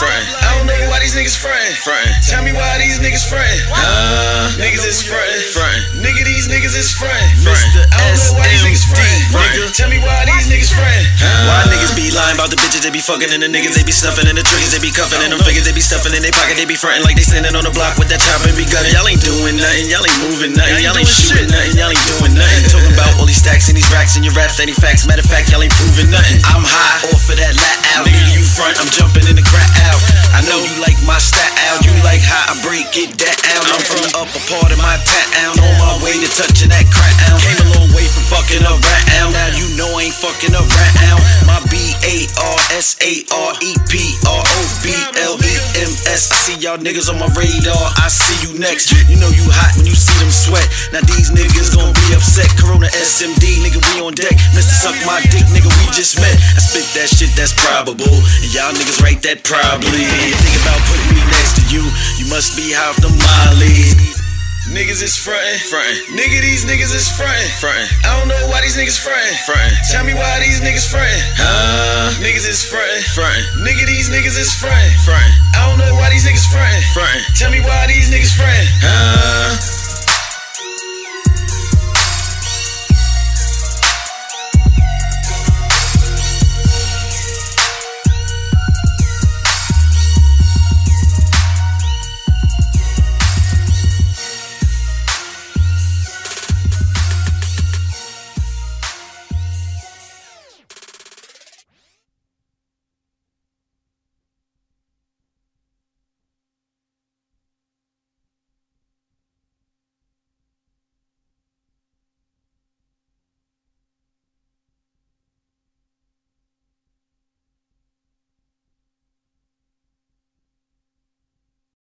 frontin'. I don't know why these niggas frontin'. Frontin'. Tell me why these niggas frontin'. Uh, niggas is frontin'. Frontin'. Nigga, these niggas is frontin'. Mr. I don't know why these niggas frontin'. nigga. Tell me why these niggas frontin'. Why niggas be lying about the bitches they be fucking and the niggas they be stuffing and the triggers they be cuffing and them figures they be stuffing in their pocket they be frontin' like they standing on the block with that chopper and be gunning. Y'all ain't doing nothing, y'all ain't moving nothing, y'all ain't shooting nothing, y'all ain't doing nothing. Talking about all these stacks and these racks and your raps, that ain't facts. Matter of fact, y'all ain't proving nothing. I'm high off front, I'm jumping in the out. I know you like my style, you like how I break it down. I'm from the upper part of my town, on my way to touching that out. Came a long way from fucking right. Now you know I ain't fucking out. My B A R S A R E P R O B. I see y'all niggas on my radar. I see you next. You know you hot when you see them sweat. Now these niggas gon' be upset. Corona SMD, nigga, we on deck. Mr. Suck my dick, nigga, we just met. I spit that shit that's probable. And y'all niggas write that probably. Think about putting me next to you. You must be half the Molly. Niggas is frontin'. Frontin'. Nigga, these niggas is frontin'. Frontin'. I don't know why these niggas frontin'. Frontin'. Tell me why these niggas frontin'. Uh, Niggas is frontin'. frontin'. Nigga, these niggas is frontin'. Frontin'. I don't know why